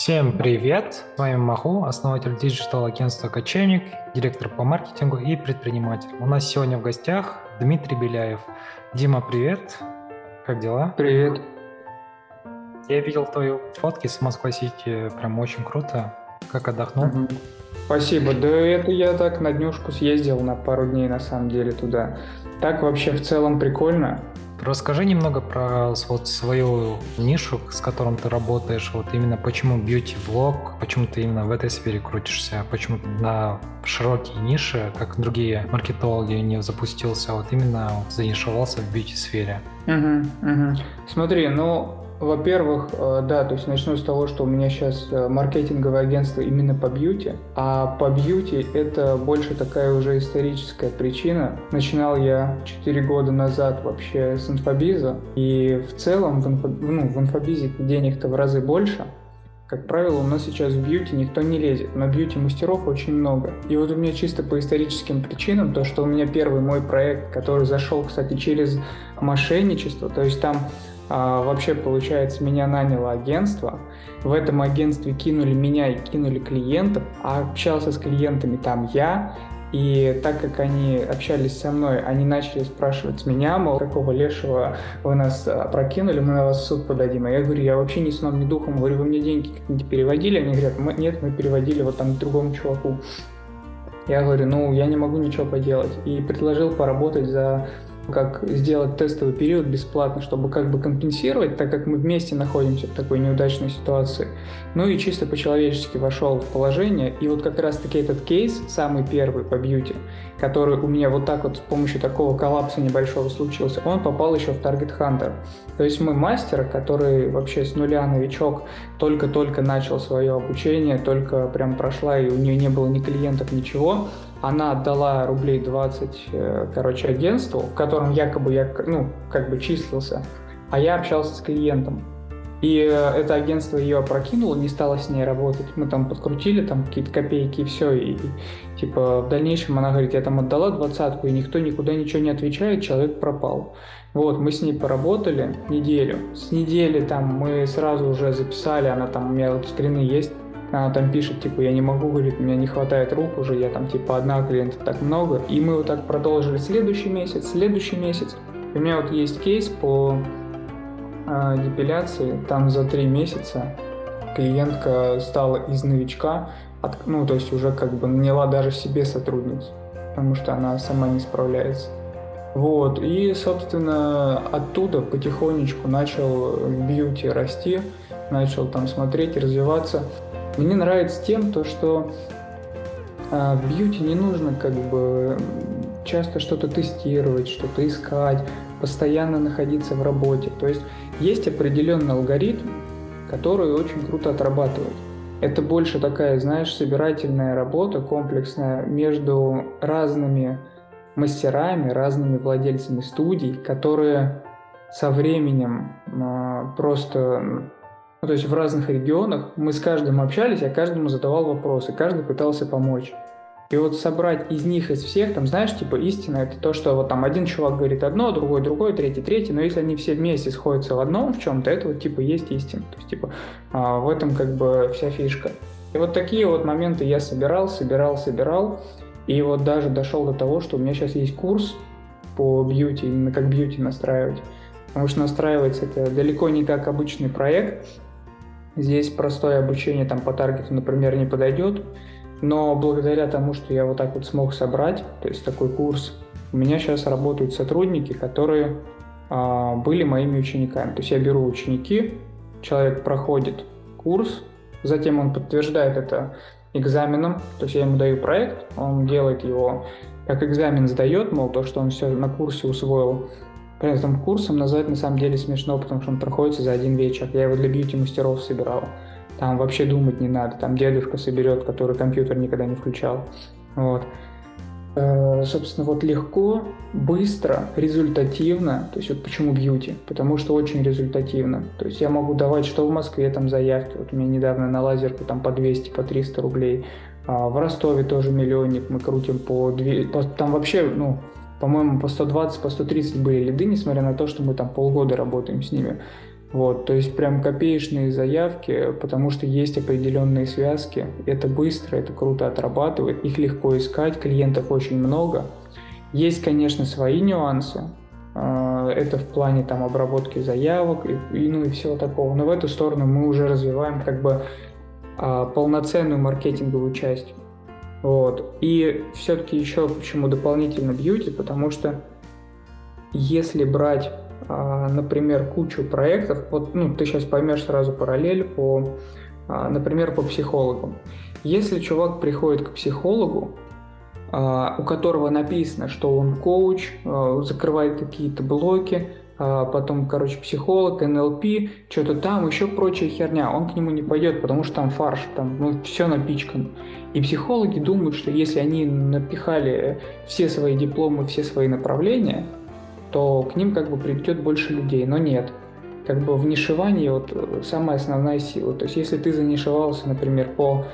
Всем привет! С вами Маху, основатель digital-агентства «Кочевник», директор по маркетингу и предприниматель. У нас сегодня в гостях Дмитрий Беляев. Дима, привет! Как дела? Привет! Я видел твои фотки с Москва-Сити, прям очень круто. Как отдохнул? Угу. Спасибо. Да это я так на днюшку съездил на пару дней на самом деле туда. Так вообще в целом прикольно. Расскажи немного про вот свою нишу, с которым ты работаешь. Вот именно почему beauty-блог, почему ты именно в этой сфере крутишься, почему на широкие ниши, как другие маркетологи, не запустился, вот именно занишевался в beauty-сфере. Угу, угу. Смотри, ну во-первых, э, да, то есть начну с того, что у меня сейчас э, маркетинговое агентство именно по бьюти, а по бьюти это больше такая уже историческая причина. Начинал я 4 года назад вообще с инфобиза, и в целом в, инфо, ну, в инфобизе денег-то в разы больше, как правило, у нас сейчас в бьюти никто не лезет, но бьюти-мастеров очень много. И вот у меня чисто по историческим причинам, то, что у меня первый мой проект, который зашел, кстати, через мошенничество, то есть там а, вообще, получается, меня наняло агентство. В этом агентстве кинули меня и кинули клиентов, а общался с клиентами там я. И так как они общались со мной, они начали спрашивать меня, мол, какого лешего вы нас а, прокинули, мы на вас в суд подадим. А я говорю, я вообще ни сном, ни духом. Говорю, вы мне деньги какие-нибудь переводили? Они говорят, нет, мы переводили вот там другому чуваку. Я говорю, ну, я не могу ничего поделать. И предложил поработать за как сделать тестовый период бесплатно, чтобы как бы компенсировать, так как мы вместе находимся в такой неудачной ситуации. Ну и чисто по-человечески вошел в положение. И вот как раз-таки этот кейс, самый первый по бьюти, который у меня вот так вот с помощью такого коллапса небольшого случился, он попал еще в Target Hunter. То есть мы мастер, который вообще с нуля новичок, только-только начал свое обучение, только прям прошла, и у нее не было ни клиентов, ничего она отдала рублей 20, э, короче, агентству, в котором якобы я, ну, как бы числился, а я общался с клиентом. И э, это агентство ее опрокинуло, не стало с ней работать. Мы там подкрутили там какие-то копейки и все. И, типа в дальнейшем она говорит, я там отдала двадцатку, и никто никуда ничего не отвечает, человек пропал. Вот, мы с ней поработали неделю. С недели там мы сразу уже записали, она там, у меня вот скрины есть, она там пишет, типа, я не могу, говорит, у меня не хватает рук уже, я там, типа, одна клиента так много. И мы вот так продолжили следующий месяц, следующий месяц. И у меня вот есть кейс по э, депиляции, там за три месяца клиентка стала из новичка, от, ну, то есть уже как бы наняла даже себе сотрудницу, потому что она сама не справляется. Вот, и, собственно, оттуда потихонечку начал бьюти расти, начал там смотреть, развиваться. Мне нравится тем, то, что а, в бьюти не нужно как бы часто что-то тестировать, что-то искать, постоянно находиться в работе. То есть есть определенный алгоритм, который очень круто отрабатывает. Это больше такая, знаешь, собирательная работа, комплексная между разными мастерами, разными владельцами студий, которые со временем э, просто ну, то есть в разных регионах мы с каждым общались, я каждому задавал вопросы, каждый пытался помочь. И вот собрать из них, из всех, там, знаешь, типа, истина это то, что вот там один чувак говорит одно, другой другой, третий третий, но если они все вместе сходятся в одном в чем-то, это вот, типа, есть истина. То есть, типа, а, в этом как бы вся фишка. И вот такие вот моменты я собирал, собирал, собирал, и вот даже дошел до того, что у меня сейчас есть курс по бьюти, именно как бьюти настраивать. Потому что настраивается это далеко не как обычный проект, Здесь простое обучение там по таргету, например, не подойдет, но благодаря тому, что я вот так вот смог собрать, то есть такой курс, у меня сейчас работают сотрудники, которые а, были моими учениками. То есть я беру ученики, человек проходит курс, затем он подтверждает это экзаменом, то есть я ему даю проект, он делает его как экзамен сдает, мол, то, что он все на курсе усвоил, при этом курсом назвать на самом деле смешно, потому что он проходится за один вечер. Я его для бьюти-мастеров собирал. Там вообще думать не надо. Там дедушка соберет, который компьютер никогда не включал. Вот. Э, собственно, вот легко, быстро, результативно. То есть вот почему бьюти? Потому что очень результативно. То есть я могу давать, что в Москве там заявки. Вот у меня недавно на лазерку там по 200, по 300 рублей. А в Ростове тоже миллионник. Мы крутим по 2... По, там вообще, ну, по-моему, по 120, по 130 были лиды, несмотря на то, что мы там полгода работаем с ними. Вот, то есть прям копеечные заявки, потому что есть определенные связки. Это быстро, это круто отрабатывает, их легко искать, клиентов очень много. Есть, конечно, свои нюансы. А, это в плане там обработки заявок и, и ну и всего такого. Но в эту сторону мы уже развиваем как бы а, полноценную маркетинговую часть. Вот. И все-таки еще почему дополнительно бьюти, потому что если брать а, например, кучу проектов. Вот, ну, ты сейчас поймешь сразу параллель по, а, например, по психологам. Если чувак приходит к психологу, а, у которого написано, что он коуч, закрывает какие-то блоки, потом, короче, психолог, НЛП, что-то там, еще прочая херня, он к нему не пойдет, потому что там фарш, там ну, все напичкано. И психологи думают, что если они напихали все свои дипломы, все свои направления, то к ним как бы придет больше людей, но нет. Как бы в нишевании вот э, самая основная сила. То есть если ты занишевался, например, по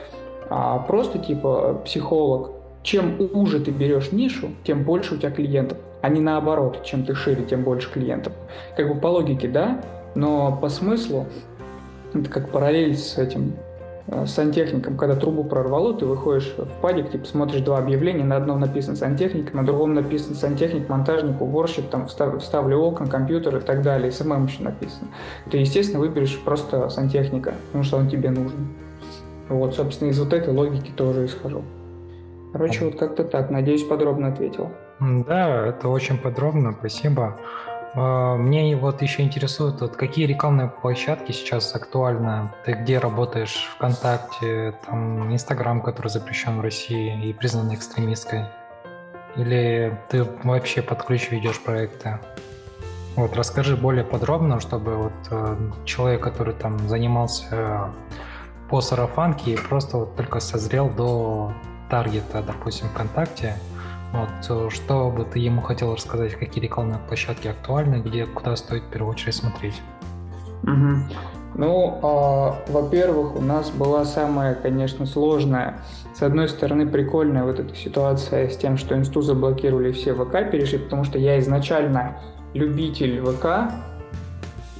а, просто типа психолог, чем уже ты берешь нишу, тем больше у тебя клиентов, а не наоборот, чем ты шире, тем больше клиентов. Как бы по логике, да, но по смыслу это как параллель с этим сантехником, когда трубу прорвало, ты выходишь в падик, типа смотришь два объявления, на одном написано сантехник, на другом написано сантехник, монтажник, уборщик, там встав, вставлю окна, компьютер и так далее, SMM еще написано. Ты, естественно, выберешь просто сантехника, потому что он тебе нужен. Вот, собственно, из вот этой логики тоже исхожу. Короче, вот как-то так. Надеюсь, подробно ответил. Да, это очень подробно, спасибо. А, мне вот еще интересует, вот какие рекламные площадки сейчас актуальны? Ты где работаешь? ВКонтакте, там Инстаграм, который запрещен в России и признан экстремистской? Или ты вообще под ключ ведешь проекты? Вот, расскажи более подробно, чтобы вот э, человек, который там занимался по сарафанке и просто вот только созрел до таргета, допустим, ВКонтакте, вот, э, что бы ты ему хотел рассказать, какие рекламные площадки актуальны, где, куда стоит в первую очередь смотреть? Угу. Ну, э, во-первых, у нас была самая, конечно, сложная, с одной стороны, прикольная вот эта ситуация с тем, что инсту заблокировали все ВК перешли, потому что я изначально любитель ВК,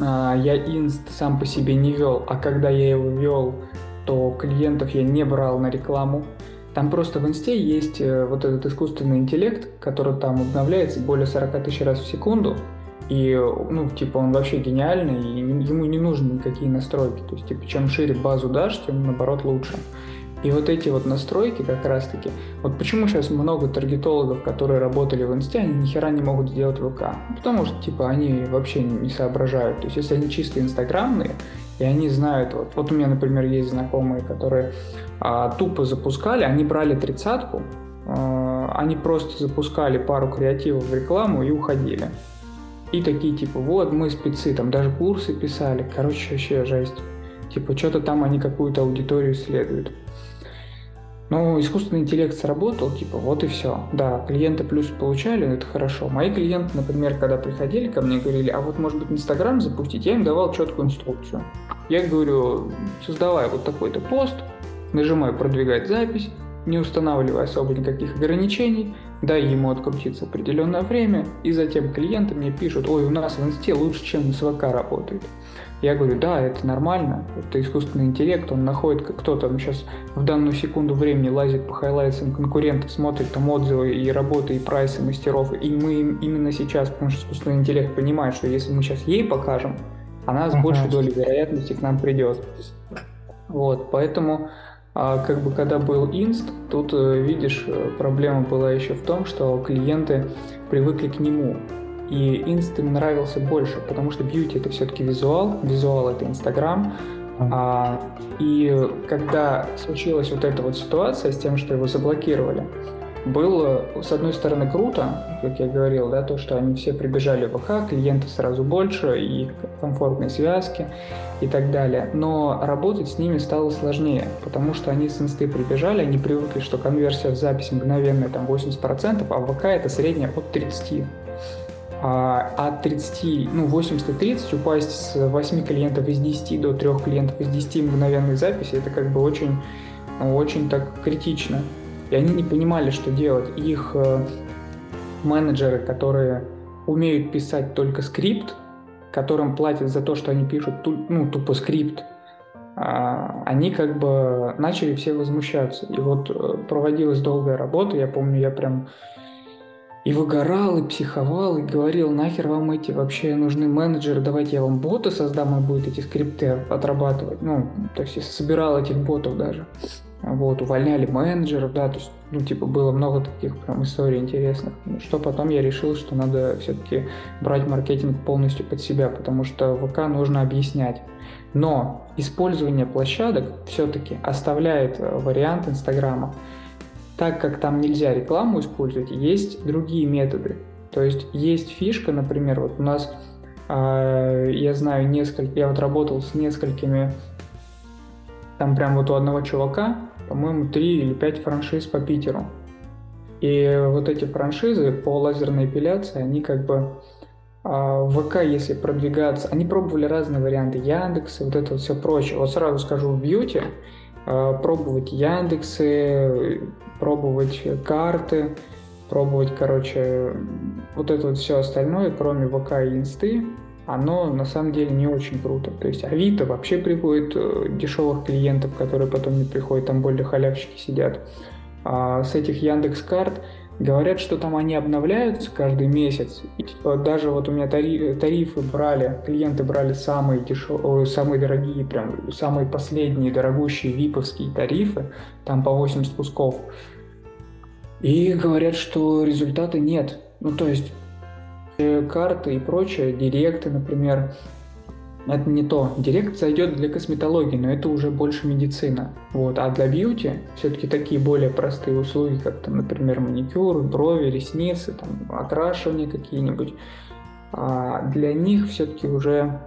э, я инст сам по себе не вел, а когда я его вел, то клиентов я не брал на рекламу, там просто в инсте есть э, вот этот искусственный интеллект, который там обновляется более 40 тысяч раз в секунду. И, ну, типа, он вообще гениальный, и ему не нужны никакие настройки. То есть, типа, чем шире базу дашь, тем, наоборот, лучше. И вот эти вот настройки как раз-таки, вот почему сейчас много таргетологов, которые работали в инсте, они ни хера не могут сделать ВК? Потому что, типа, они вообще не соображают. То есть, если они чисто инстаграмные, и они знают, вот, вот у меня, например, есть знакомые, которые а, тупо запускали, они брали тридцатку, а, они просто запускали пару креативов в рекламу и уходили. И такие типа, вот мы спецы, там даже курсы писали, короче, вообще жесть. Типа, что-то там они какую-то аудиторию исследуют. Ну, искусственный интеллект сработал, типа, вот и все. Да, клиенты плюс получали, это хорошо. Мои клиенты, например, когда приходили ко мне, говорили, а вот может быть Инстаграм запустить, я им давал четкую инструкцию. Я говорю, создавай вот такой-то пост, нажимай продвигать запись, не устанавливая особо никаких ограничений, дай ему открутиться определенное время, и затем клиенты мне пишут, ой, у нас в инсте лучше, чем с ВК работает. Я говорю, да, это нормально, это искусственный интеллект, он находит, кто там сейчас в данную секунду времени лазит по хайлайтсам конкурентов, смотрит там отзывы и работы, и прайсы мастеров, и мы именно сейчас, потому что искусственный интеллект понимает, что если мы сейчас ей покажем, она с большей долей вероятности к нам придет. Вот, поэтому а как бы когда был инст, тут, э, видишь, э, проблема была еще в том, что клиенты привыкли к нему. И инст им нравился больше, потому что бьюти это все-таки визуал, визуал это Инстаграм. А, и когда случилась вот эта вот ситуация с тем, что его заблокировали, было, с одной стороны, круто, как я говорил, да, то, что они все прибежали в ВК, клиенты сразу больше, и комфортные связки и так далее. Но работать с ними стало сложнее, потому что они с инсты прибежали, они привыкли, что конверсия в запись мгновенная там 80%, а в ВК это средняя от 30% а от 30, ну 80-30 упасть с 8 клиентов из 10 до 3 клиентов из 10 мгновенной записи, это как бы очень, очень так критично. И они не понимали, что делать. Их э, менеджеры, которые умеют писать только скрипт, которым платят за то, что они пишут ну, тупо скрипт, а, они как бы начали все возмущаться. И вот э, проводилась долгая работа, я помню, я прям и выгорал, и психовал, и говорил, нахер вам эти вообще нужны менеджеры, давайте я вам боты создам, он будет эти скрипты отрабатывать. Ну, то есть я собирал этих ботов даже. Вот, увольняли менеджеров, да, то есть, ну, типа, было много таких прям историй интересных. Ну, что потом я решил, что надо все-таки брать маркетинг полностью под себя, потому что ВК нужно объяснять. Но использование площадок все-таки оставляет э, вариант Инстаграма. Так как там нельзя рекламу использовать, есть другие методы. То есть есть фишка, например, вот у нас, э, я знаю несколько, я вот работал с несколькими там прям вот у одного чувака, по-моему, три или пять франшиз по Питеру. И вот эти франшизы по лазерной эпиляции, они как бы а, в ВК, если продвигаться, они пробовали разные варианты Яндекса, вот это вот все прочее. Вот сразу скажу, в бьюти пробовать Яндексы, пробовать карты, пробовать, короче, вот это вот все остальное, кроме ВК и Инсты, оно на самом деле не очень круто. То есть Авито вообще приводит э, дешевых клиентов, которые потом не приходят, там более халявщики сидят. А с этих Яндекс карт говорят, что там они обновляются каждый месяц. И, типа, даже вот у меня тарифы, тарифы брали, клиенты брали самые дешевые, самые дорогие, прям самые последние дорогущие виповские тарифы, там по 8 спусков. И говорят, что результата нет. Ну, то есть карты и прочее, директы, например, это не то. Директ зайдет для косметологии, но это уже больше медицина. Вот. А для бьюти все-таки такие более простые услуги, как, там, например, маникюр, брови, ресницы, там, окрашивание какие-нибудь, а для них все-таки уже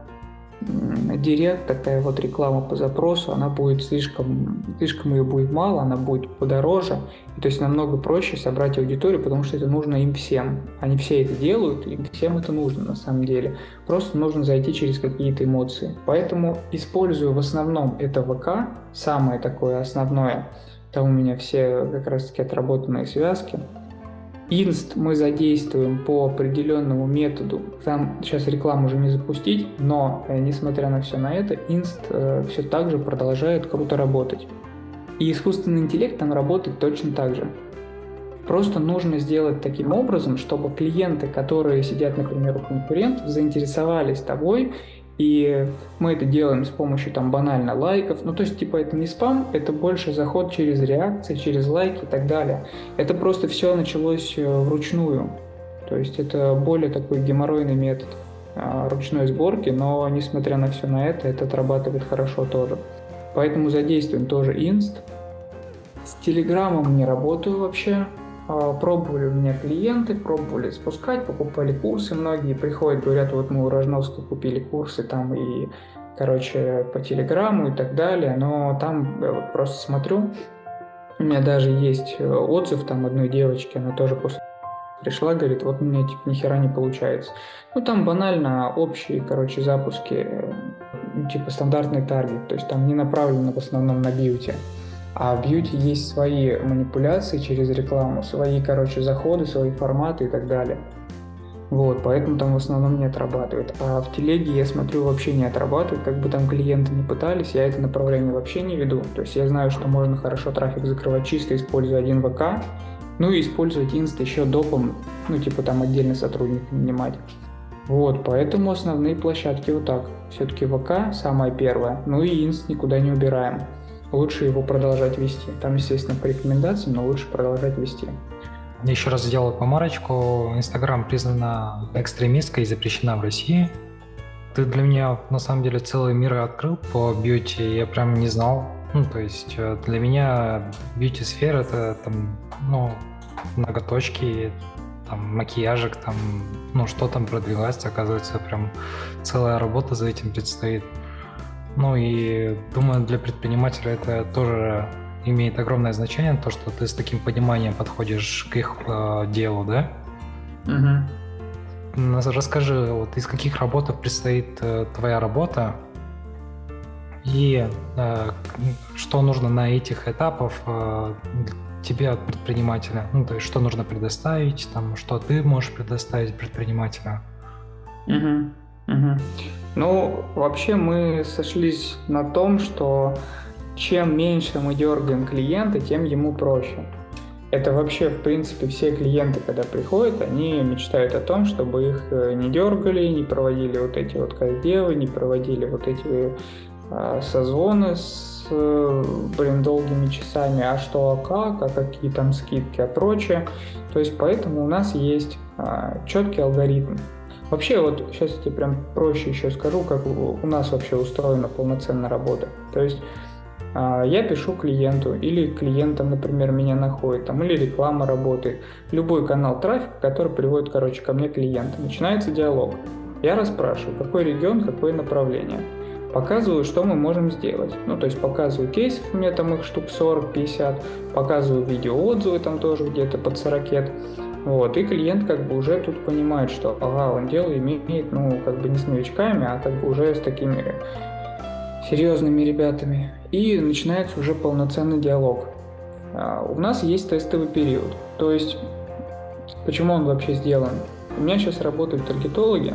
Директ, такая вот реклама по запросу, она будет слишком, слишком ее будет мало, она будет подороже. И, то есть намного проще собрать аудиторию, потому что это нужно им всем. Они все это делают, им всем это нужно на самом деле. Просто нужно зайти через какие-то эмоции. Поэтому использую в основном это ВК, самое такое основное. Там у меня все как раз таки отработанные связки. Инст мы задействуем по определенному методу. Там сейчас рекламу уже не запустить, но э, несмотря на все на это, Инст э, все так же продолжает круто работать. И искусственный интеллект там работает точно так же. Просто нужно сделать таким образом, чтобы клиенты, которые сидят, например, у конкурентов, заинтересовались тобой и мы это делаем с помощью там банально лайков. Ну, то есть, типа, это не спам, это больше заход через реакции, через лайки и так далее. Это просто все началось э, вручную. То есть, это более такой геморройный метод а, ручной сборки, но, несмотря на все на это, это отрабатывает хорошо тоже. Поэтому задействуем тоже инст. С Телеграмом не работаю вообще. А, пробовали у меня клиенты, пробовали спускать, покупали курсы, многие приходят, говорят, вот мы у Рожновской купили курсы там и, короче, по Телеграму и так далее, но там я вот просто смотрю, у меня даже есть э, отзыв там одной девочки, она тоже после пришла, говорит, вот у меня типа ни хера не получается. Ну там банально общие, короче, запуски, э, типа стандартный таргет, то есть там не направлено в основном на бьюти. А в бьюти есть свои манипуляции через рекламу, свои, короче, заходы, свои форматы и так далее. Вот, поэтому там в основном не отрабатывает. А в телеге я смотрю вообще не отрабатывает, как бы там клиенты не пытались, я это направление вообще не веду. То есть я знаю, что можно хорошо трафик закрывать чисто, используя один ВК, ну и использовать инст еще допом, ну типа там отдельно сотрудник нанимать. Вот, поэтому основные площадки вот так. Все-таки ВК самая первая, ну и инст никуда не убираем лучше его продолжать вести. Там, естественно, по рекомендациям, но лучше продолжать вести. Еще раз сделал помарочку. Инстаграм признана экстремистской и запрещена в России. Ты для меня, на самом деле, целый мир открыл по бьюти. Я прям не знал. Ну, то есть э, для меня бьюти-сфера — это там, ну, ноготочки, там, макияжик, там, ну, что там продвигается, оказывается, прям целая работа за этим предстоит. Ну и думаю, для предпринимателя это тоже имеет огромное значение, то, что ты с таким пониманием подходишь к их э, делу, да? Угу. Расскажи, вот из каких работ предстоит э, твоя работа и э, что нужно на этих этапах э, тебе от предпринимателя? Ну, то есть, что нужно предоставить, там, что ты можешь предоставить предпринимателю? Угу. Угу. Ну, вообще мы сошлись на том, что чем меньше мы дергаем клиента, тем ему проще. Это вообще, в принципе, все клиенты, когда приходят, они мечтают о том, чтобы их э, не дергали, не проводили вот эти вот каздевы, не проводили вот эти э, созвоны с, э, блин, долгими часами, а что, а как, а какие там скидки, а прочее. То есть поэтому у нас есть э, четкий алгоритм. Вообще, вот сейчас я тебе прям проще еще скажу, как у нас вообще устроена полноценная работа. То есть а, я пишу клиенту, или клиентам, например, меня находит, там, или реклама работает. Любой канал трафика, который приводит, короче, ко мне клиента. Начинается диалог. Я расспрашиваю, какой регион, какое направление. Показываю, что мы можем сделать. Ну, то есть показываю кейсов, у меня там их штук 40-50, показываю видеоотзывы там тоже где-то под 40. Вот, и клиент как бы уже тут понимает, что ага, он дело имеет, ну, как бы не с новичками, а как бы уже с такими серьезными ребятами. И начинается уже полноценный диалог. А, у нас есть тестовый период. То есть, почему он вообще сделан? У меня сейчас работают таргетологи,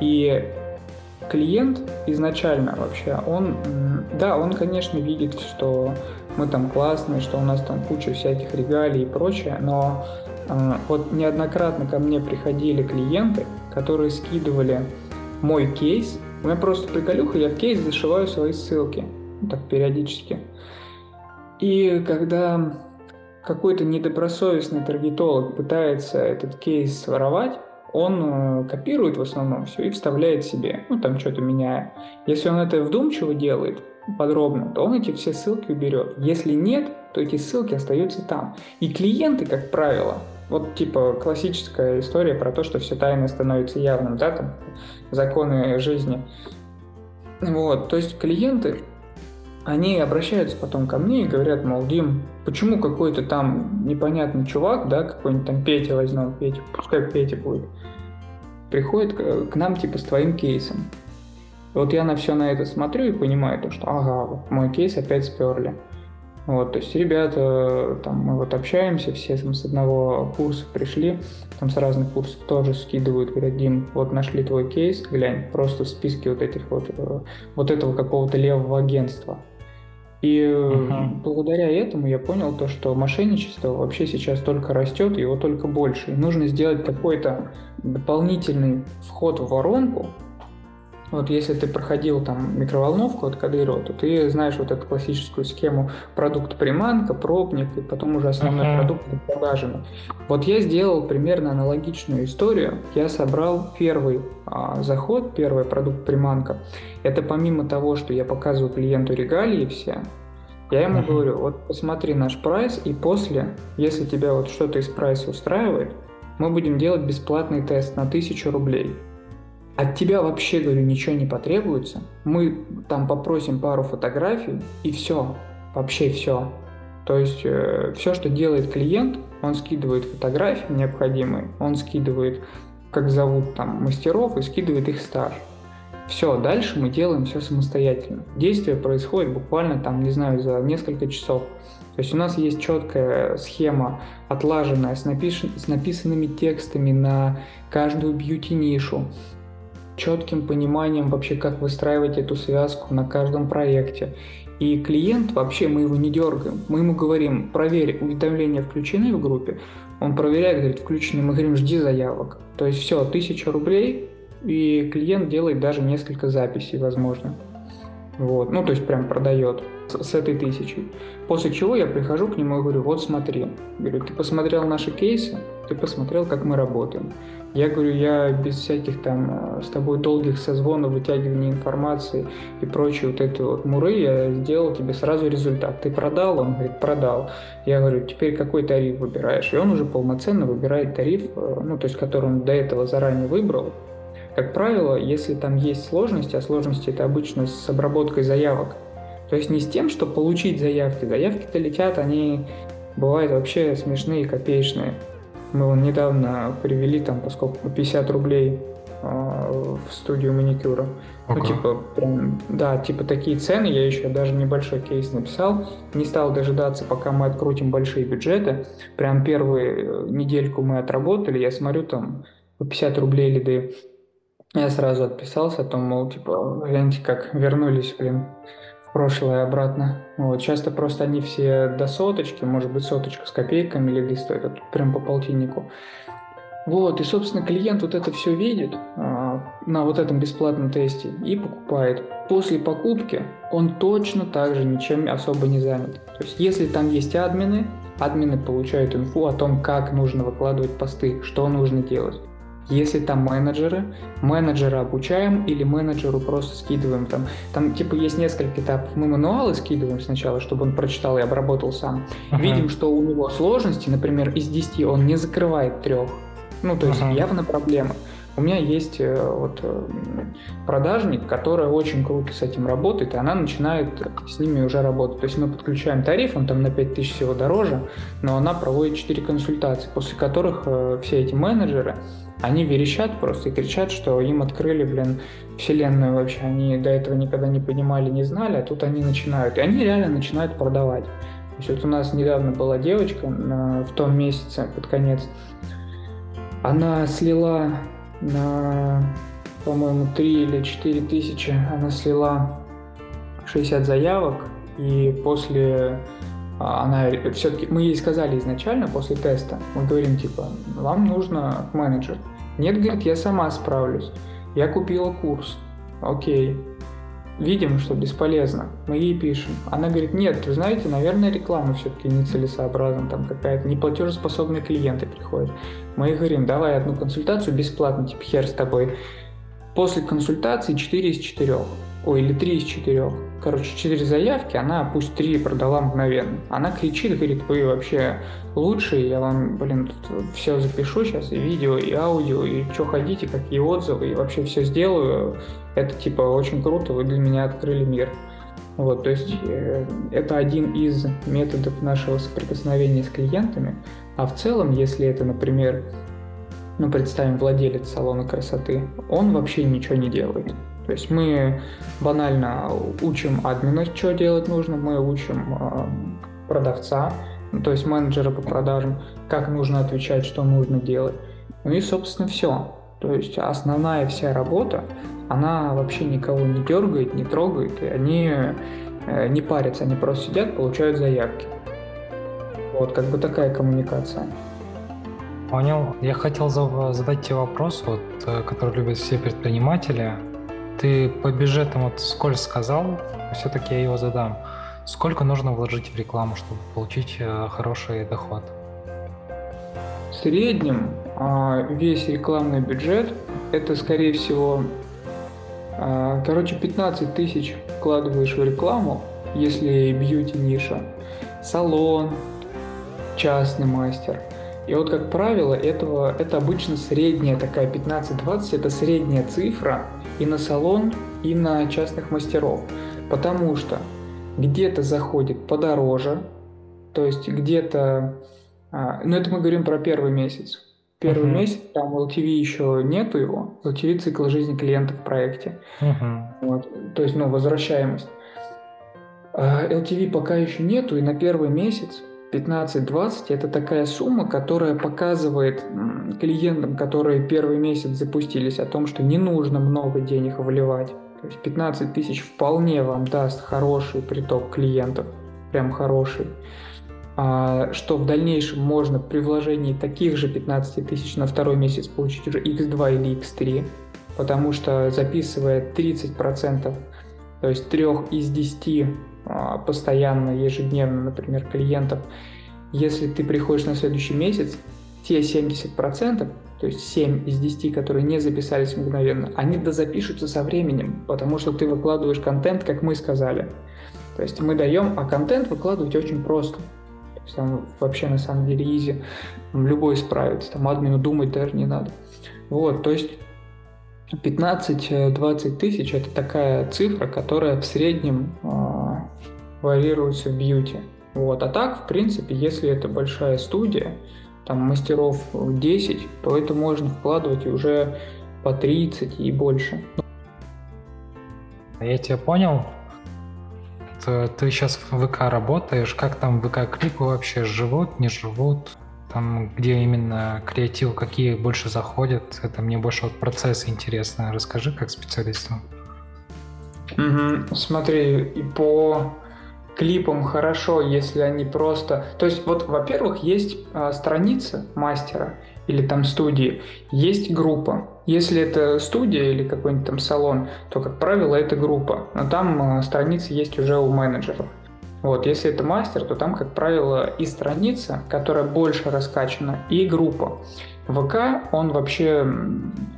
и клиент изначально вообще, он, да, он, конечно, видит, что мы там классные, что у нас там куча всяких регалий и прочее, но вот неоднократно ко мне приходили клиенты, которые скидывали мой кейс у меня просто приколюха, я в кейс зашиваю свои ссылки. Так периодически. И когда какой-то недобросовестный таргетолог пытается этот кейс своровать, он э, копирует в основном все и вставляет себе, ну там что-то меняя. Если он это вдумчиво делает, подробно, то он эти все ссылки уберет. Если нет, то эти ссылки остаются там. И клиенты, как правило, вот типа классическая история про то, что все тайное становится явным, да, там законы жизни. Вот, то есть клиенты, они обращаются потом ко мне и говорят, мол, Дим, почему какой-то там непонятный чувак, да, какой-нибудь там Петя возьмем, Петя, пускай Петя будет, приходит к нам типа с твоим кейсом. Вот я на все на это смотрю и понимаю, то, что ага, вот мой кейс опять сперли. Вот, то есть ребята, там мы вот общаемся, все там с одного курса пришли, там с разных курсов тоже скидывают, говорят, Дим, вот нашли твой кейс, глянь, просто в списке вот этих вот, э, вот этого какого-то левого агентства. И uh-huh. благодаря этому я понял то, что мошенничество вообще сейчас только растет, его только больше. И нужно сделать какой-то дополнительный вход в воронку, вот если ты проходил там микроволновку от Кадырова, то ты знаешь вот эту классическую схему продукт приманка, пробник, и потом уже основной uh-huh. продукт продажами. Вот я сделал примерно аналогичную историю. Я собрал первый а, заход, первый продукт приманка. Это помимо того, что я показываю клиенту регалии все, я ему uh-huh. говорю, вот посмотри наш прайс, и после, если тебя вот что-то из прайса устраивает, мы будем делать бесплатный тест на 1000 рублей. От тебя вообще, говорю, ничего не потребуется. Мы там попросим пару фотографий, и все. Вообще все. То есть э, все, что делает клиент, он скидывает фотографии необходимые, он скидывает, как зовут там мастеров, и скидывает их стаж. Все, дальше мы делаем все самостоятельно. Действие происходит буквально там, не знаю, за несколько часов. То есть у нас есть четкая схема, отлаженная, с, напиш... с написанными текстами на каждую бьюти-нишу, четким пониманием вообще, как выстраивать эту связку на каждом проекте. И клиент, вообще мы его не дергаем. Мы ему говорим, проверь, уведомления включены в группе. Он проверяет, говорит, включены. Мы говорим, жди заявок. То есть все, тысяча рублей, и клиент делает даже несколько записей, возможно. Вот. Ну, то есть прям продает с, этой тысячей. После чего я прихожу к нему и говорю, вот смотри. Говорю, ты посмотрел наши кейсы, ты посмотрел, как мы работаем. Я говорю, я без всяких там э, с тобой долгих созвонов, вытягивания информации и прочей вот этой вот муры, я сделал тебе сразу результат. Ты продал? Он говорит, продал. Я говорю, теперь какой тариф выбираешь? И он уже полноценно выбирает тариф, э, ну, то есть, который он до этого заранее выбрал. Как правило, если там есть сложности, а сложности это обычно с обработкой заявок, то есть не с тем, что получить заявки. Заявки-то летят, они бывают вообще смешные, копеечные. Мы вон недавно привели там, поскольку 50 рублей э, в студию маникюра. Okay. Ну, типа, прям, да, типа такие цены, я еще даже небольшой кейс написал, не стал дожидаться, пока мы открутим большие бюджеты. Прям первую недельку мы отработали, я смотрю, там по 50 рублей лиды Я сразу отписался, о том, мол, типа, гляньте, как вернулись, блин, прошлое обратно. Вот, часто просто они все до соточки, может быть, соточка с копейками лиды стоят, а прям по полтиннику. Вот, и, собственно, клиент вот это все видит а, на вот этом бесплатном тесте и покупает. После покупки он точно так же ничем особо не занят. То есть, если там есть админы, админы получают инфу о том, как нужно выкладывать посты, что нужно делать. Если там менеджеры, менеджера обучаем или менеджеру просто скидываем там. Там типа есть несколько этапов. Мы мануалы скидываем сначала, чтобы он прочитал и обработал сам. Uh-huh. Видим, что у него сложности, например, из 10 он не закрывает трех. Ну, то есть uh-huh. явно проблема. У меня есть э, вот э, продажник, которая очень круто с этим работает, и она начинает с ними уже работать. То есть мы подключаем тариф, он там на 5000 всего дороже, но она проводит 4 консультации, после которых э, все эти менеджеры, они верещат просто и кричат, что им открыли, блин, вселенную вообще. Они до этого никогда не понимали, не знали, а тут они начинают. И они реально начинают продавать. То есть вот у нас недавно была девочка в том месяце, под конец, она слила на, по-моему, 3 или 4 тысячи, она слила 60 заявок, и после она все-таки, мы ей сказали изначально после теста, мы говорим типа, вам нужно менеджер. Нет, говорит, я сама справлюсь. Я купила курс. Окей. Видим, что бесполезно. Мы ей пишем. Она говорит, нет, вы знаете, наверное, реклама все-таки нецелесообразна, там какая-то неплатежеспособные клиенты приходят. Мы ей говорим, давай одну консультацию бесплатно, типа хер с тобой. После консультации 4 из 4. Ой, или 3 из 4. Короче, 4 заявки, она пусть 3 продала мгновенно. Она кричит, говорит, вы вообще лучшие, я вам, блин, тут все запишу сейчас, и видео, и аудио, и что хотите, какие отзывы, и вообще все сделаю. Это, типа, очень круто, вы для меня открыли мир. Вот, то есть э, это один из методов нашего соприкосновения с клиентами. А в целом, если это, например, ну, представим, владелец салона красоты, он вообще ничего не делает. То есть мы банально учим админа, что делать нужно, мы учим э, продавца, ну, то есть менеджера по продажам, как нужно отвечать, что нужно делать. Ну и, собственно, все. То есть основная вся работа, она вообще никого не дергает, не трогает, и они э, не парятся, они просто сидят, получают заявки. Вот, как бы такая коммуникация. Понял. Я хотел задать тебе вопрос, вот, э, который любят все предприниматели. Ты по бюджетам вот сколько сказал, все-таки я его задам. Сколько нужно вложить в рекламу, чтобы получить э, хороший доход? В среднем а, весь рекламный бюджет это, скорее всего, а, короче, 15 тысяч вкладываешь в рекламу, если бьюти ниша, салон, частный мастер. И вот, как правило, этого, это обычно средняя такая 15-20, это средняя цифра и на салон, и на частных мастеров. Потому что где-то заходит подороже, то есть где-то... А, ну, это мы говорим про первый месяц. Первый uh-huh. месяц, там LTV еще нету его, LTV цикл жизни клиента в проекте. Uh-huh. Вот, то есть, ну, возвращаемость. А LTV пока еще нету, и на первый месяц 15-20 это такая сумма, которая показывает клиентам, которые первый месяц запустились, о том, что не нужно много денег вливать. То есть 15 тысяч вполне вам даст хороший приток клиентов, прям хороший. А, что в дальнейшем можно при вложении таких же 15 тысяч на второй месяц получить уже x2 или x3, потому что записывая 30%, то есть 3 из 10 а, постоянно, ежедневно, например, клиентов, если ты приходишь на следующий месяц, те 70%, то есть 7 из 10, которые не записались мгновенно, они дозапишутся со временем, потому что ты выкладываешь контент, как мы сказали. То есть мы даем, а контент выкладывать очень просто. То есть там вообще на самом деле изи, любой справится, там админу думать даже не надо. Вот, то есть 15-20 тысяч это такая цифра, которая в среднем э, варьируется в бьюти. Вот. А так, в принципе, если это большая студия, там мастеров 10, то это можно вкладывать уже по 30 и больше. Я тебя понял. Ты, сейчас в ВК работаешь, как там ВК клипы вообще живут, не живут? Там, где именно креатив, какие больше заходят, это мне больше вот процесс интересно. Расскажи как специалисту. Угу. Смотри, и по клипам хорошо, если они просто... То есть вот, во-первых, есть э, страница мастера или там студии, есть группа. Если это студия или какой-нибудь там салон, то, как правило, это группа. Но там э, страницы есть уже у менеджеров. Вот, если это мастер, то там, как правило, и страница, которая больше раскачана, и группа. ВК, он вообще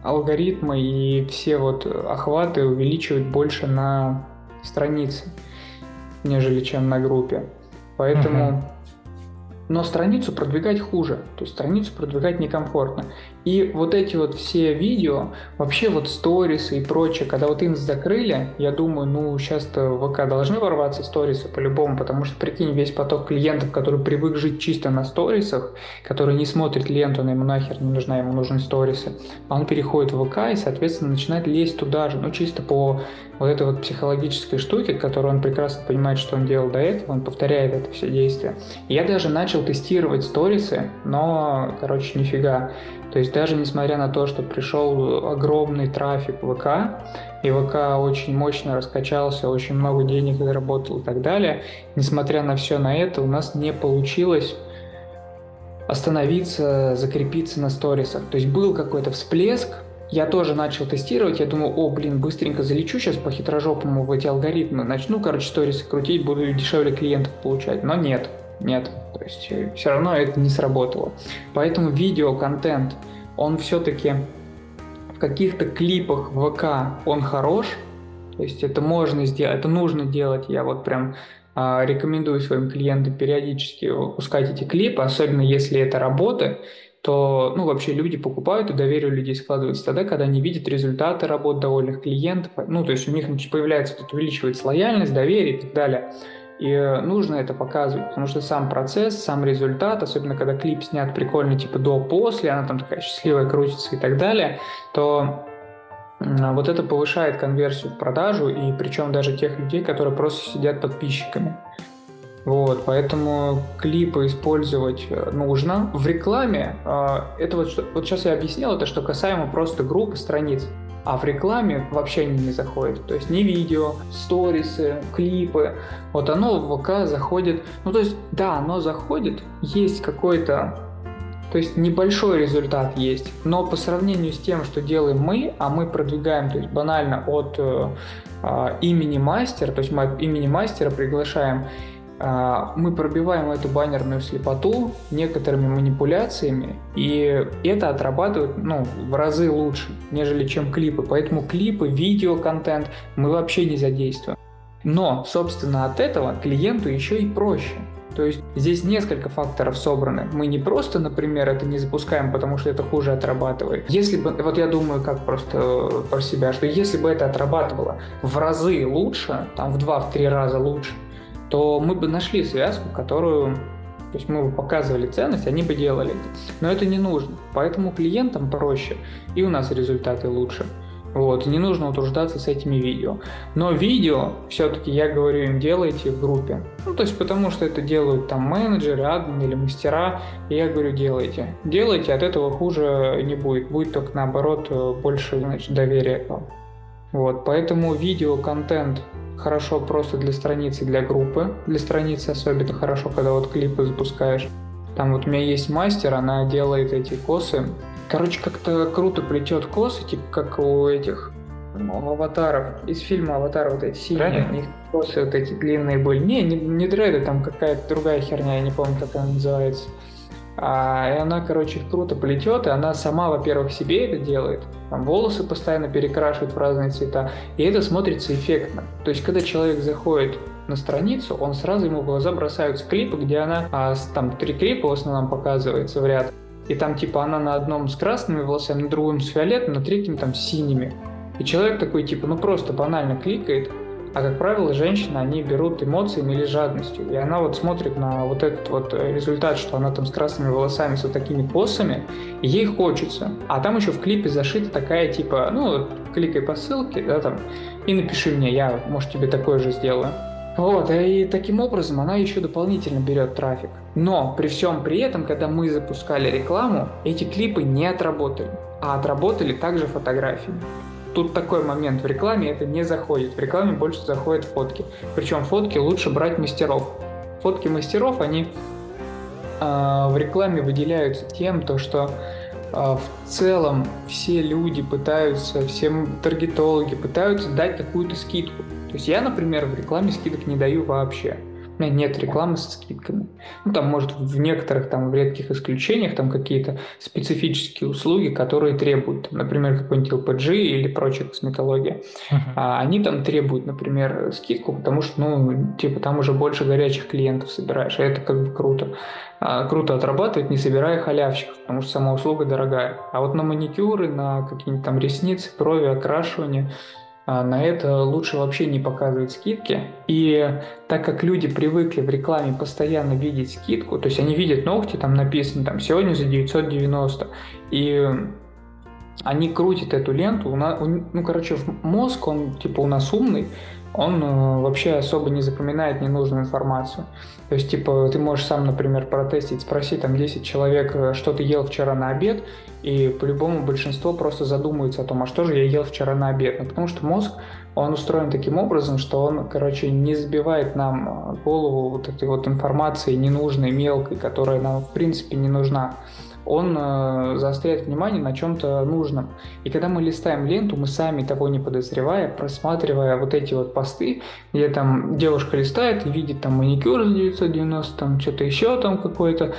алгоритмы и все вот охваты увеличивает больше на странице, нежели чем на группе. Поэтому uh-huh но страницу продвигать хуже, то есть страницу продвигать некомфортно. И вот эти вот все видео, вообще вот сторисы и прочее, когда вот инс закрыли, я думаю, ну сейчас-то ВК должны ворваться сторисы по-любому, потому что прикинь, весь поток клиентов, который привык жить чисто на сторисах, который не смотрит ленту, она ему нахер не нужна, ему нужны сторисы, он переходит в ВК и, соответственно, начинает лезть туда же, ну чисто по вот этой вот психологической штуке, которую он прекрасно понимает, что он делал до этого, он повторяет это все действие. я даже начал тестировать сторисы, но, короче, нифига. То есть даже несмотря на то, что пришел огромный трафик ВК, и ВК очень мощно раскачался, очень много денег заработал и так далее, несмотря на все на это, у нас не получилось остановиться, закрепиться на сторисах. То есть был какой-то всплеск, я тоже начал тестировать, я думаю, о, блин, быстренько залечу сейчас по хитрожопому в эти алгоритмы, начну, короче, сторисы крутить, буду дешевле клиентов получать. Но нет, нет, то есть э, все равно это не сработало. Поэтому видеоконтент, он все-таки в каких-то клипах ВК он хорош, то есть это можно сделать, это нужно делать. Я вот прям а, рекомендую своим клиентам периодически выпускать эти клипы, особенно если это работы, то ну, вообще люди покупают, и доверие у людей складывается тогда, когда они видят результаты работ довольных клиентов. Ну, то есть у них появляется, тут увеличивается лояльность, доверие и так далее. И э, нужно это показывать, потому что сам процесс, сам результат, особенно когда клип снят прикольно, типа до-после, она там такая счастливая крутится и так далее, то вот это повышает конверсию в продажу, и причем даже тех людей, которые просто сидят подписчиками. Вот, поэтому клипы использовать э, нужно. В рекламе, э, это вот, вот сейчас я объяснил, это что касаемо просто группы страниц а в рекламе вообще они не заходят. То есть не видео, сторисы, клипы. Вот оно в ВК заходит. Ну, то есть, да, оно заходит, есть какой-то то есть небольшой результат есть, но по сравнению с тем, что делаем мы, а мы продвигаем, то есть банально от э, э, имени мастера, то есть мы от имени мастера приглашаем а, мы пробиваем эту баннерную слепоту некоторыми манипуляциями, и это отрабатывает ну, в разы лучше, нежели чем клипы. Поэтому клипы, видеоконтент мы вообще не задействуем. Но, собственно, от этого клиенту еще и проще. То есть здесь несколько факторов собраны. Мы не просто, например, это не запускаем, потому что это хуже отрабатывает. Если бы, вот я думаю, как просто про себя, что если бы это отрабатывало в разы лучше, там в два-три раза лучше, то мы бы нашли связку, которую то есть мы бы показывали ценность, они бы делали. Но это не нужно. Поэтому клиентам проще, и у нас результаты лучше. Вот, не нужно утруждаться с этими видео. Но видео, все-таки я говорю им, делайте в группе. Ну, то есть потому что это делают там менеджеры, админы или мастера. И я говорю, делайте. Делайте, от этого хуже не будет. Будет только наоборот больше значит, доверия к вам. Вот, поэтому видео, контент хорошо просто для страницы, для группы. Для страницы особенно хорошо, когда вот клипы запускаешь. Там вот у меня есть мастер, она делает эти косы. Короче, как-то круто плетет косы, типа как у этих у аватаров. Из фильма «Аватар» вот эти синие, у них косы вот эти длинные были. Не, не, не дреды, там какая-то другая херня, я не помню, как она называется. А, и она, короче, круто плетет, и она сама, во-первых, себе это делает, там волосы постоянно перекрашивает в разные цвета, и это смотрится эффектно. То есть, когда человек заходит на страницу, он сразу ему в глаза бросаются клипы, где она, а, там три клипа в основном показывается в ряд, и там типа она на одном с красными волосами, на другом с фиолетовым, на третьем там с синими. И человек такой типа, ну просто банально кликает, а как правило, женщины, они берут эмоциями или жадностью. И она вот смотрит на вот этот вот э, результат, что она там с красными волосами, с вот такими косами, и ей хочется. А там еще в клипе зашита такая типа, ну, кликай по ссылке, да, там, и напиши мне, я, может, тебе такое же сделаю. Вот, и таким образом она еще дополнительно берет трафик. Но при всем при этом, когда мы запускали рекламу, эти клипы не отработали, а отработали также фотографии. Тут такой момент, в рекламе это не заходит, в рекламе больше заходят фотки. Причем фотки лучше брать мастеров. Фотки мастеров, они э, в рекламе выделяются тем, то, что э, в целом все люди пытаются, все таргетологи пытаются дать какую-то скидку. То есть я, например, в рекламе скидок не даю вообще. У меня нет рекламы со скидками. Ну, там, может, в некоторых, там, в редких исключениях, там, какие-то специфические услуги, которые требуют, например, какой-нибудь LPG или прочая косметология. Uh-huh. А они там требуют, например, скидку, потому что, ну, типа, там уже больше горячих клиентов собираешь, а это как бы круто. А, круто отрабатывать, не собирая халявщиков, потому что сама услуга дорогая. А вот на маникюры, на какие-нибудь там ресницы, брови, окрашивание – а, на это лучше вообще не показывать скидки. И так как люди привыкли в рекламе постоянно видеть скидку, то есть они видят ногти, там написано там сегодня за 990, и они крутят эту ленту, ну, короче, мозг, он типа у нас умный, он э, вообще особо не запоминает ненужную информацию. То есть, типа, ты можешь сам, например, протестить, спроси там 10 человек, э, что ты ел вчера на обед, и по-любому большинство просто задумывается о том, а что же я ел вчера на обед. Ну, потому что мозг, он устроен таким образом, что он, короче, не забивает нам э, голову вот этой вот информации ненужной, мелкой, которая нам, в принципе, не нужна он э, заостряет внимание на чем-то нужном. И когда мы листаем ленту, мы сами того не подозревая, просматривая вот эти вот посты, где там девушка листает и видит там маникюр за 990, там что-то еще там какое-то,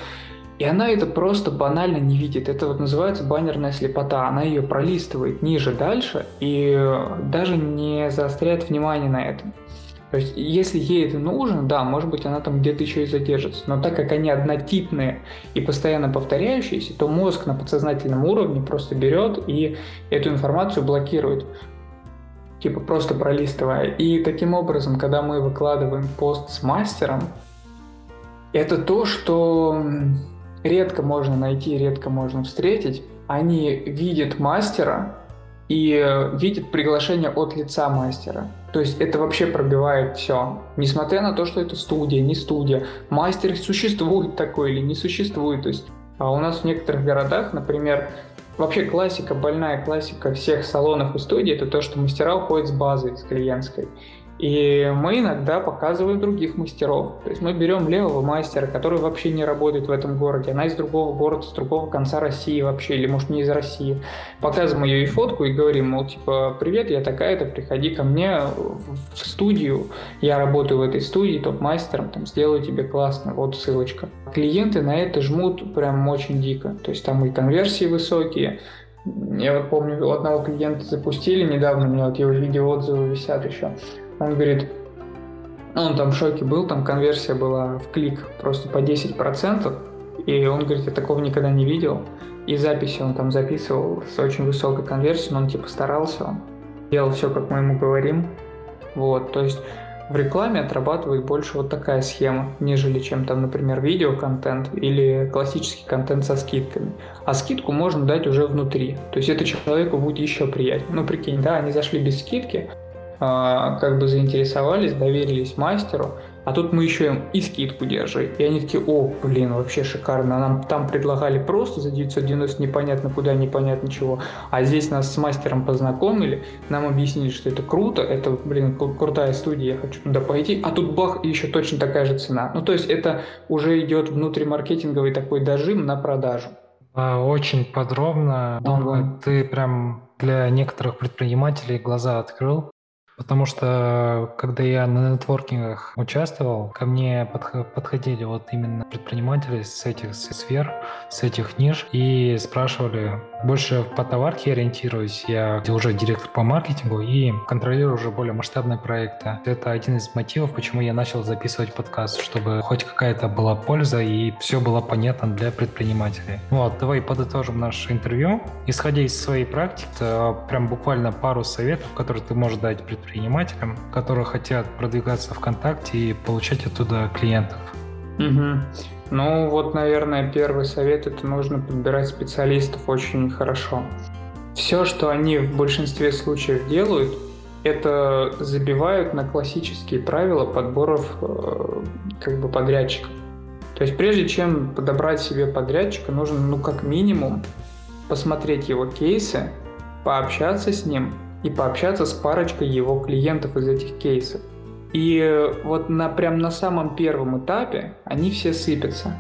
и она это просто банально не видит. Это вот называется баннерная слепота. Она ее пролистывает ниже, дальше и даже не заостряет внимание на этом. То есть, если ей это нужно, да, может быть, она там где-то еще и задержится. Но так как они однотипные и постоянно повторяющиеся, то мозг на подсознательном уровне просто берет и эту информацию блокирует типа просто пролистывая. И таким образом, когда мы выкладываем пост с мастером, это то, что редко можно найти, редко можно встретить. Они видят мастера, и э, видит приглашение от лица мастера. То есть это вообще пробивает все. Несмотря на то, что это студия, не студия, мастер существует такой или не существует. То есть а у нас в некоторых городах, например, вообще классика, больная классика всех салонов и студий, это то, что мастера уходят с базы, с клиентской. И мы иногда показываем других мастеров. То есть мы берем левого мастера, который вообще не работает в этом городе. Она из другого города, с другого конца России вообще, или может не из России. Показываем ее и фотку и говорим, мол, типа, привет, я такая-то, приходи ко мне в студию. Я работаю в этой студии топ-мастером, там, сделаю тебе классно, вот ссылочка. Клиенты на это жмут прям очень дико. То есть там и конверсии высокие, я вот помню, у одного клиента запустили недавно, у меня вот его видеоотзывы висят еще. Он говорит, он там в шоке был, там конверсия была в клик просто по 10%, и он говорит, я такого никогда не видел. И записи он там записывал с очень высокой конверсией, но он типа старался, он делал все, как мы ему говорим. Вот, то есть в рекламе отрабатывает больше вот такая схема, нежели чем там, например, видеоконтент или классический контент со скидками. А скидку можно дать уже внутри. То есть это человеку будет еще приятнее. Ну, прикинь, да, они зашли без скидки, а, как бы заинтересовались, доверились мастеру, а тут мы еще им и скидку держи. И они такие, о, блин, вообще шикарно. Нам там предлагали просто за 990 непонятно куда, непонятно чего. А здесь нас с мастером познакомили, нам объяснили, что это круто, это, блин, крутая студия, я хочу туда пойти. А тут бах, и еще точно такая же цена. Ну, то есть это уже идет внутримаркетинговый такой дожим на продажу. А, очень подробно. Думаю, ты прям для некоторых предпринимателей глаза открыл. Потому что, когда я на нетворкингах участвовал, ко мне подходили вот именно предприниматели с этих сфер, с этих ниш и спрашивали, больше по товарке ориентируюсь, я уже директор по маркетингу и контролирую уже более масштабные проекты. Это один из мотивов, почему я начал записывать подкаст, чтобы хоть какая-то была польза и все было понятно для предпринимателей. Вот, давай подытожим наше интервью. Исходя из своей практики, прям буквально пару советов, которые ты можешь дать предпринимателям которые хотят продвигаться ВКонтакте и получать оттуда клиентов? Угу. Ну вот, наверное, первый совет это нужно подбирать специалистов очень хорошо. Все, что они в большинстве случаев делают, это забивают на классические правила подборов э, как бы подрядчиков. То есть прежде чем подобрать себе подрядчика, нужно, ну, как минимум, посмотреть его кейсы, пообщаться с ним и пообщаться с парочкой его клиентов из этих кейсов. И вот на, прям на самом первом этапе они все сыпятся.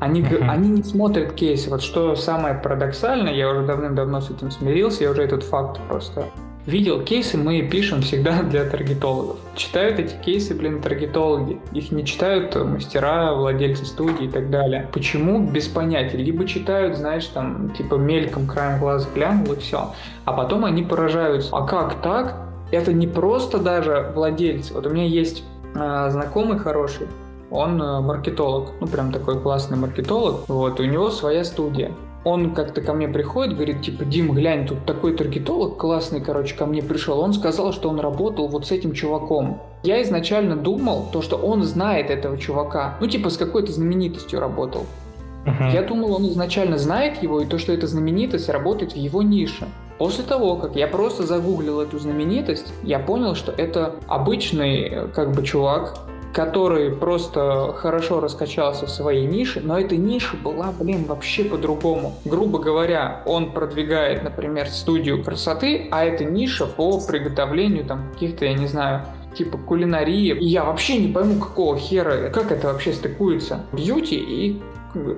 Они, uh-huh. они не смотрят кейсы. Вот что самое парадоксальное, я уже давным-давно с этим смирился, я уже этот факт просто видел. Кейсы мы пишем всегда для таргетологов. Читают эти кейсы, блин, таргетологи. Их не читают мастера, владельцы студии и так далее. Почему? Без понятия. Либо читают, знаешь, там, типа мельком, краем глаза глянул и все. А потом они поражаются. А как так? Это не просто даже владельцы. Вот у меня есть э, знакомый хороший, он э, маркетолог, ну прям такой классный маркетолог, вот, у него своя студия. Он как-то ко мне приходит, говорит, типа, Дим, глянь, тут такой таргетолог классный, короче, ко мне пришел. Он сказал, что он работал вот с этим чуваком. Я изначально думал, то, что он знает этого чувака. Ну, типа, с какой-то знаменитостью работал. Uh-huh. Я думал, он изначально знает его, и то, что эта знаменитость работает в его нише. После того, как я просто загуглил эту знаменитость, я понял, что это обычный как бы чувак, который просто хорошо раскачался в своей нише, но эта ниша была, блин, вообще по-другому. Грубо говоря, он продвигает, например, студию красоты, а эта ниша по приготовлению там каких-то, я не знаю, типа кулинарии. Я вообще не пойму, какого хера, как это вообще стыкуется. Бьюти и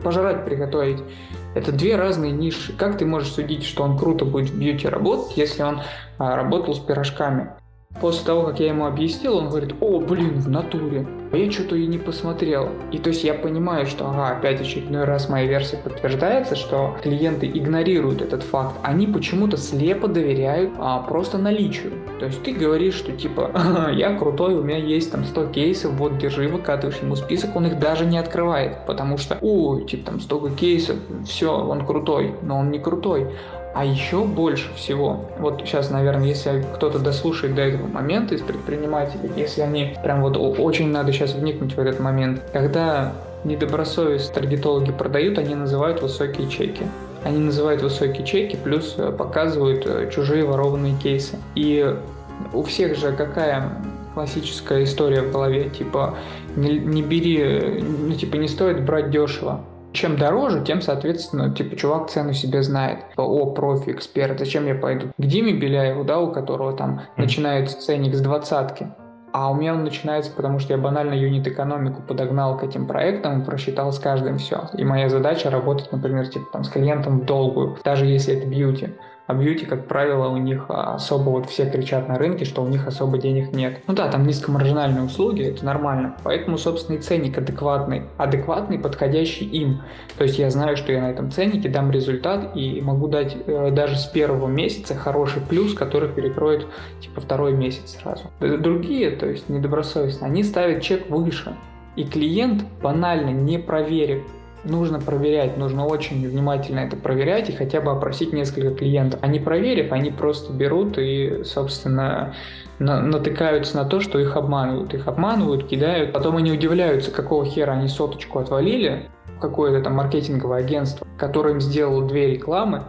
пожрать приготовить. Это две разные ниши. Как ты можешь судить, что он круто будет в бьюти работать, если он а, работал с пирожками? После того, как я ему объяснил, он говорит, о, блин, в натуре. А я что-то и не посмотрел. И то есть я понимаю, что, ага, опять очередной раз моя версия подтверждается, что клиенты игнорируют этот факт. Они почему-то слепо доверяют а, просто наличию. То есть ты говоришь, что типа, я крутой, у меня есть там 100 кейсов, вот держи, выкатываешь ему список, он их даже не открывает, потому что, о, типа там столько кейсов, все, он крутой, но он не крутой. А еще больше всего, вот сейчас, наверное, если кто-то дослушает до этого момента из предпринимателей, если они прям вот очень надо сейчас вникнуть в этот момент, когда недобросовестные таргетологи продают, они называют высокие чеки. Они называют высокие чеки, плюс э, показывают э, чужие ворованные кейсы. И у всех же какая классическая история в голове, типа не, не бери, ну типа не стоит брать дешево. Чем дороже, тем, соответственно, типа, чувак цену себе знает. О, профи, эксперт, зачем я пойду? К Диме Беляеву, да, у которого там начинается ценник с двадцатки. А у меня он начинается, потому что я банально юнит-экономику подогнал к этим проектам и просчитал с каждым все. И моя задача работать, например, типа там с клиентом в долгую, даже если это бьюти. А бьюти, как правило, у них особо вот все кричат на рынке, что у них особо денег нет. Ну да, там низкомаржинальные услуги, это нормально. Поэтому, собственно, и ценник адекватный. Адекватный, подходящий им. То есть я знаю, что я на этом ценнике дам результат и могу дать э, даже с первого месяца хороший плюс, который перекроет типа второй месяц сразу. Другие, то есть недобросовестно, они ставят чек выше. И клиент банально не проверив нужно проверять, нужно очень внимательно это проверять и хотя бы опросить несколько клиентов. Они проверив, они просто берут и, собственно, на натыкаются на то, что их обманывают. Их обманывают, кидают. Потом они удивляются, какого хера они соточку отвалили, какое-то там маркетинговое агентство, которое им сделало две рекламы,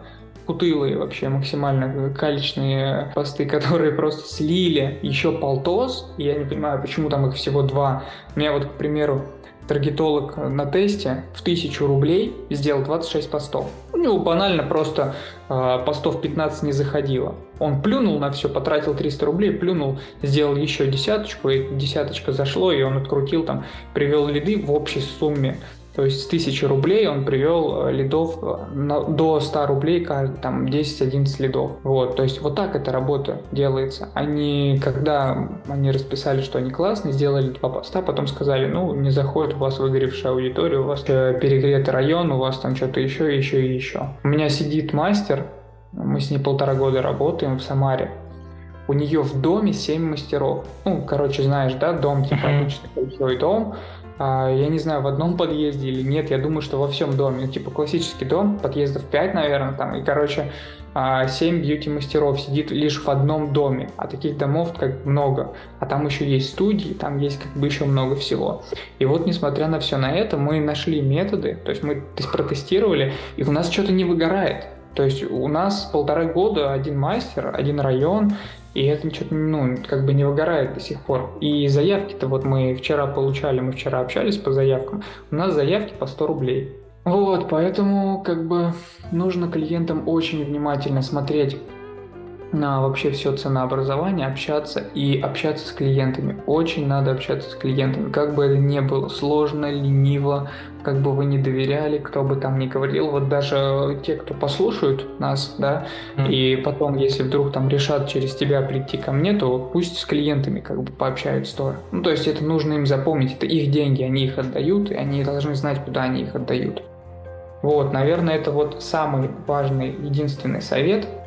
кутылые вообще максимально калечные посты, которые просто слили еще полтос. Я не понимаю, почему там их всего два. У меня вот, к примеру, таргетолог на тесте в 1000 рублей сделал 26 постов. У него банально просто э, постов 15 не заходило. Он плюнул на все, потратил 300 рублей, плюнул, сделал еще десяточку, и десяточка зашло, и он открутил там, привел лиды в общей сумме то есть с 1000 рублей он привел э, лидов э, до 100 рублей, там 10-11 лидов. Вот, то есть вот так эта работа делается. Они, когда они расписали, что они классные, сделали два поста, потом сказали, ну, не заходит, у вас выгоревшая аудитория, у вас э, перегретый район, у вас там что-то еще, еще и еще. У меня сидит мастер, мы с ней полтора года работаем в Самаре. У нее в доме 7 мастеров. Ну, короче, знаешь, да, дом, типа обычный большой дом, я не знаю, в одном подъезде или нет, я думаю, что во всем доме. Ну, типа классический дом, подъездов 5, наверное, там, и, короче, 7 а, бьюти-мастеров сидит лишь в одном доме, а таких домов как много. А там еще есть студии, там есть как бы еще много всего. И вот, несмотря на все на это, мы нашли методы, то есть мы протестировали, и у нас что-то не выгорает. То есть у нас полтора года один мастер, один район, И это что-то, ну, как бы не выгорает до сих пор. И заявки-то вот мы вчера получали, мы вчера общались по заявкам, у нас заявки по 100 рублей. Вот, поэтому как бы нужно клиентам очень внимательно смотреть на вообще все ценообразование, общаться и общаться с клиентами. Очень надо общаться с клиентами, как бы это ни было сложно, лениво, как бы вы не доверяли, кто бы там ни говорил. Вот даже те, кто послушают нас, да, mm. и потом, если вдруг там решат через тебя прийти ко мне, то пусть с клиентами как бы пообщаются тоже. Ну, то есть это нужно им запомнить, это их деньги, они их отдают, и они должны знать, куда они их отдают. Вот, наверное, это вот самый важный, единственный совет –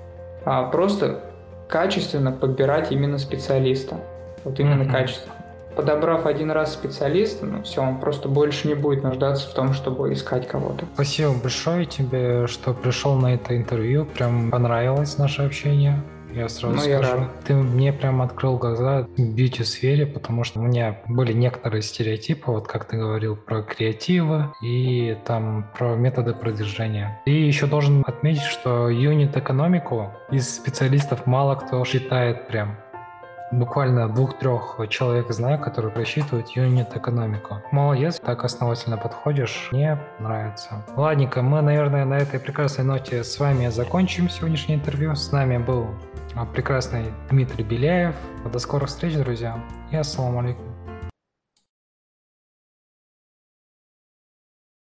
а просто качественно подбирать именно специалиста. Вот именно mm-hmm. качественно. Подобрав один раз специалиста, ну все, он просто больше не будет нуждаться в том, чтобы искать кого-то. Спасибо большое тебе, что пришел на это интервью. Прям понравилось наше общение. Я сразу ну, скажу. Я рад. Ты мне прям открыл глаза в бьюти-сфере, потому что у меня были некоторые стереотипы, вот как ты говорил, про креативы и там про методы продвижения. И еще должен отметить, что юнит-экономику из специалистов мало кто считает прям буквально двух-трех человек знаю, которые рассчитывают юнит-экономику. Молодец, так основательно подходишь. Мне нравится. Ладненько, мы, наверное, на этой прекрасной ноте с вами закончим сегодняшнее интервью. С нами был а, прекрасный Дмитрий Беляев. До скорых встреч, друзья, и ассаламу алейкум.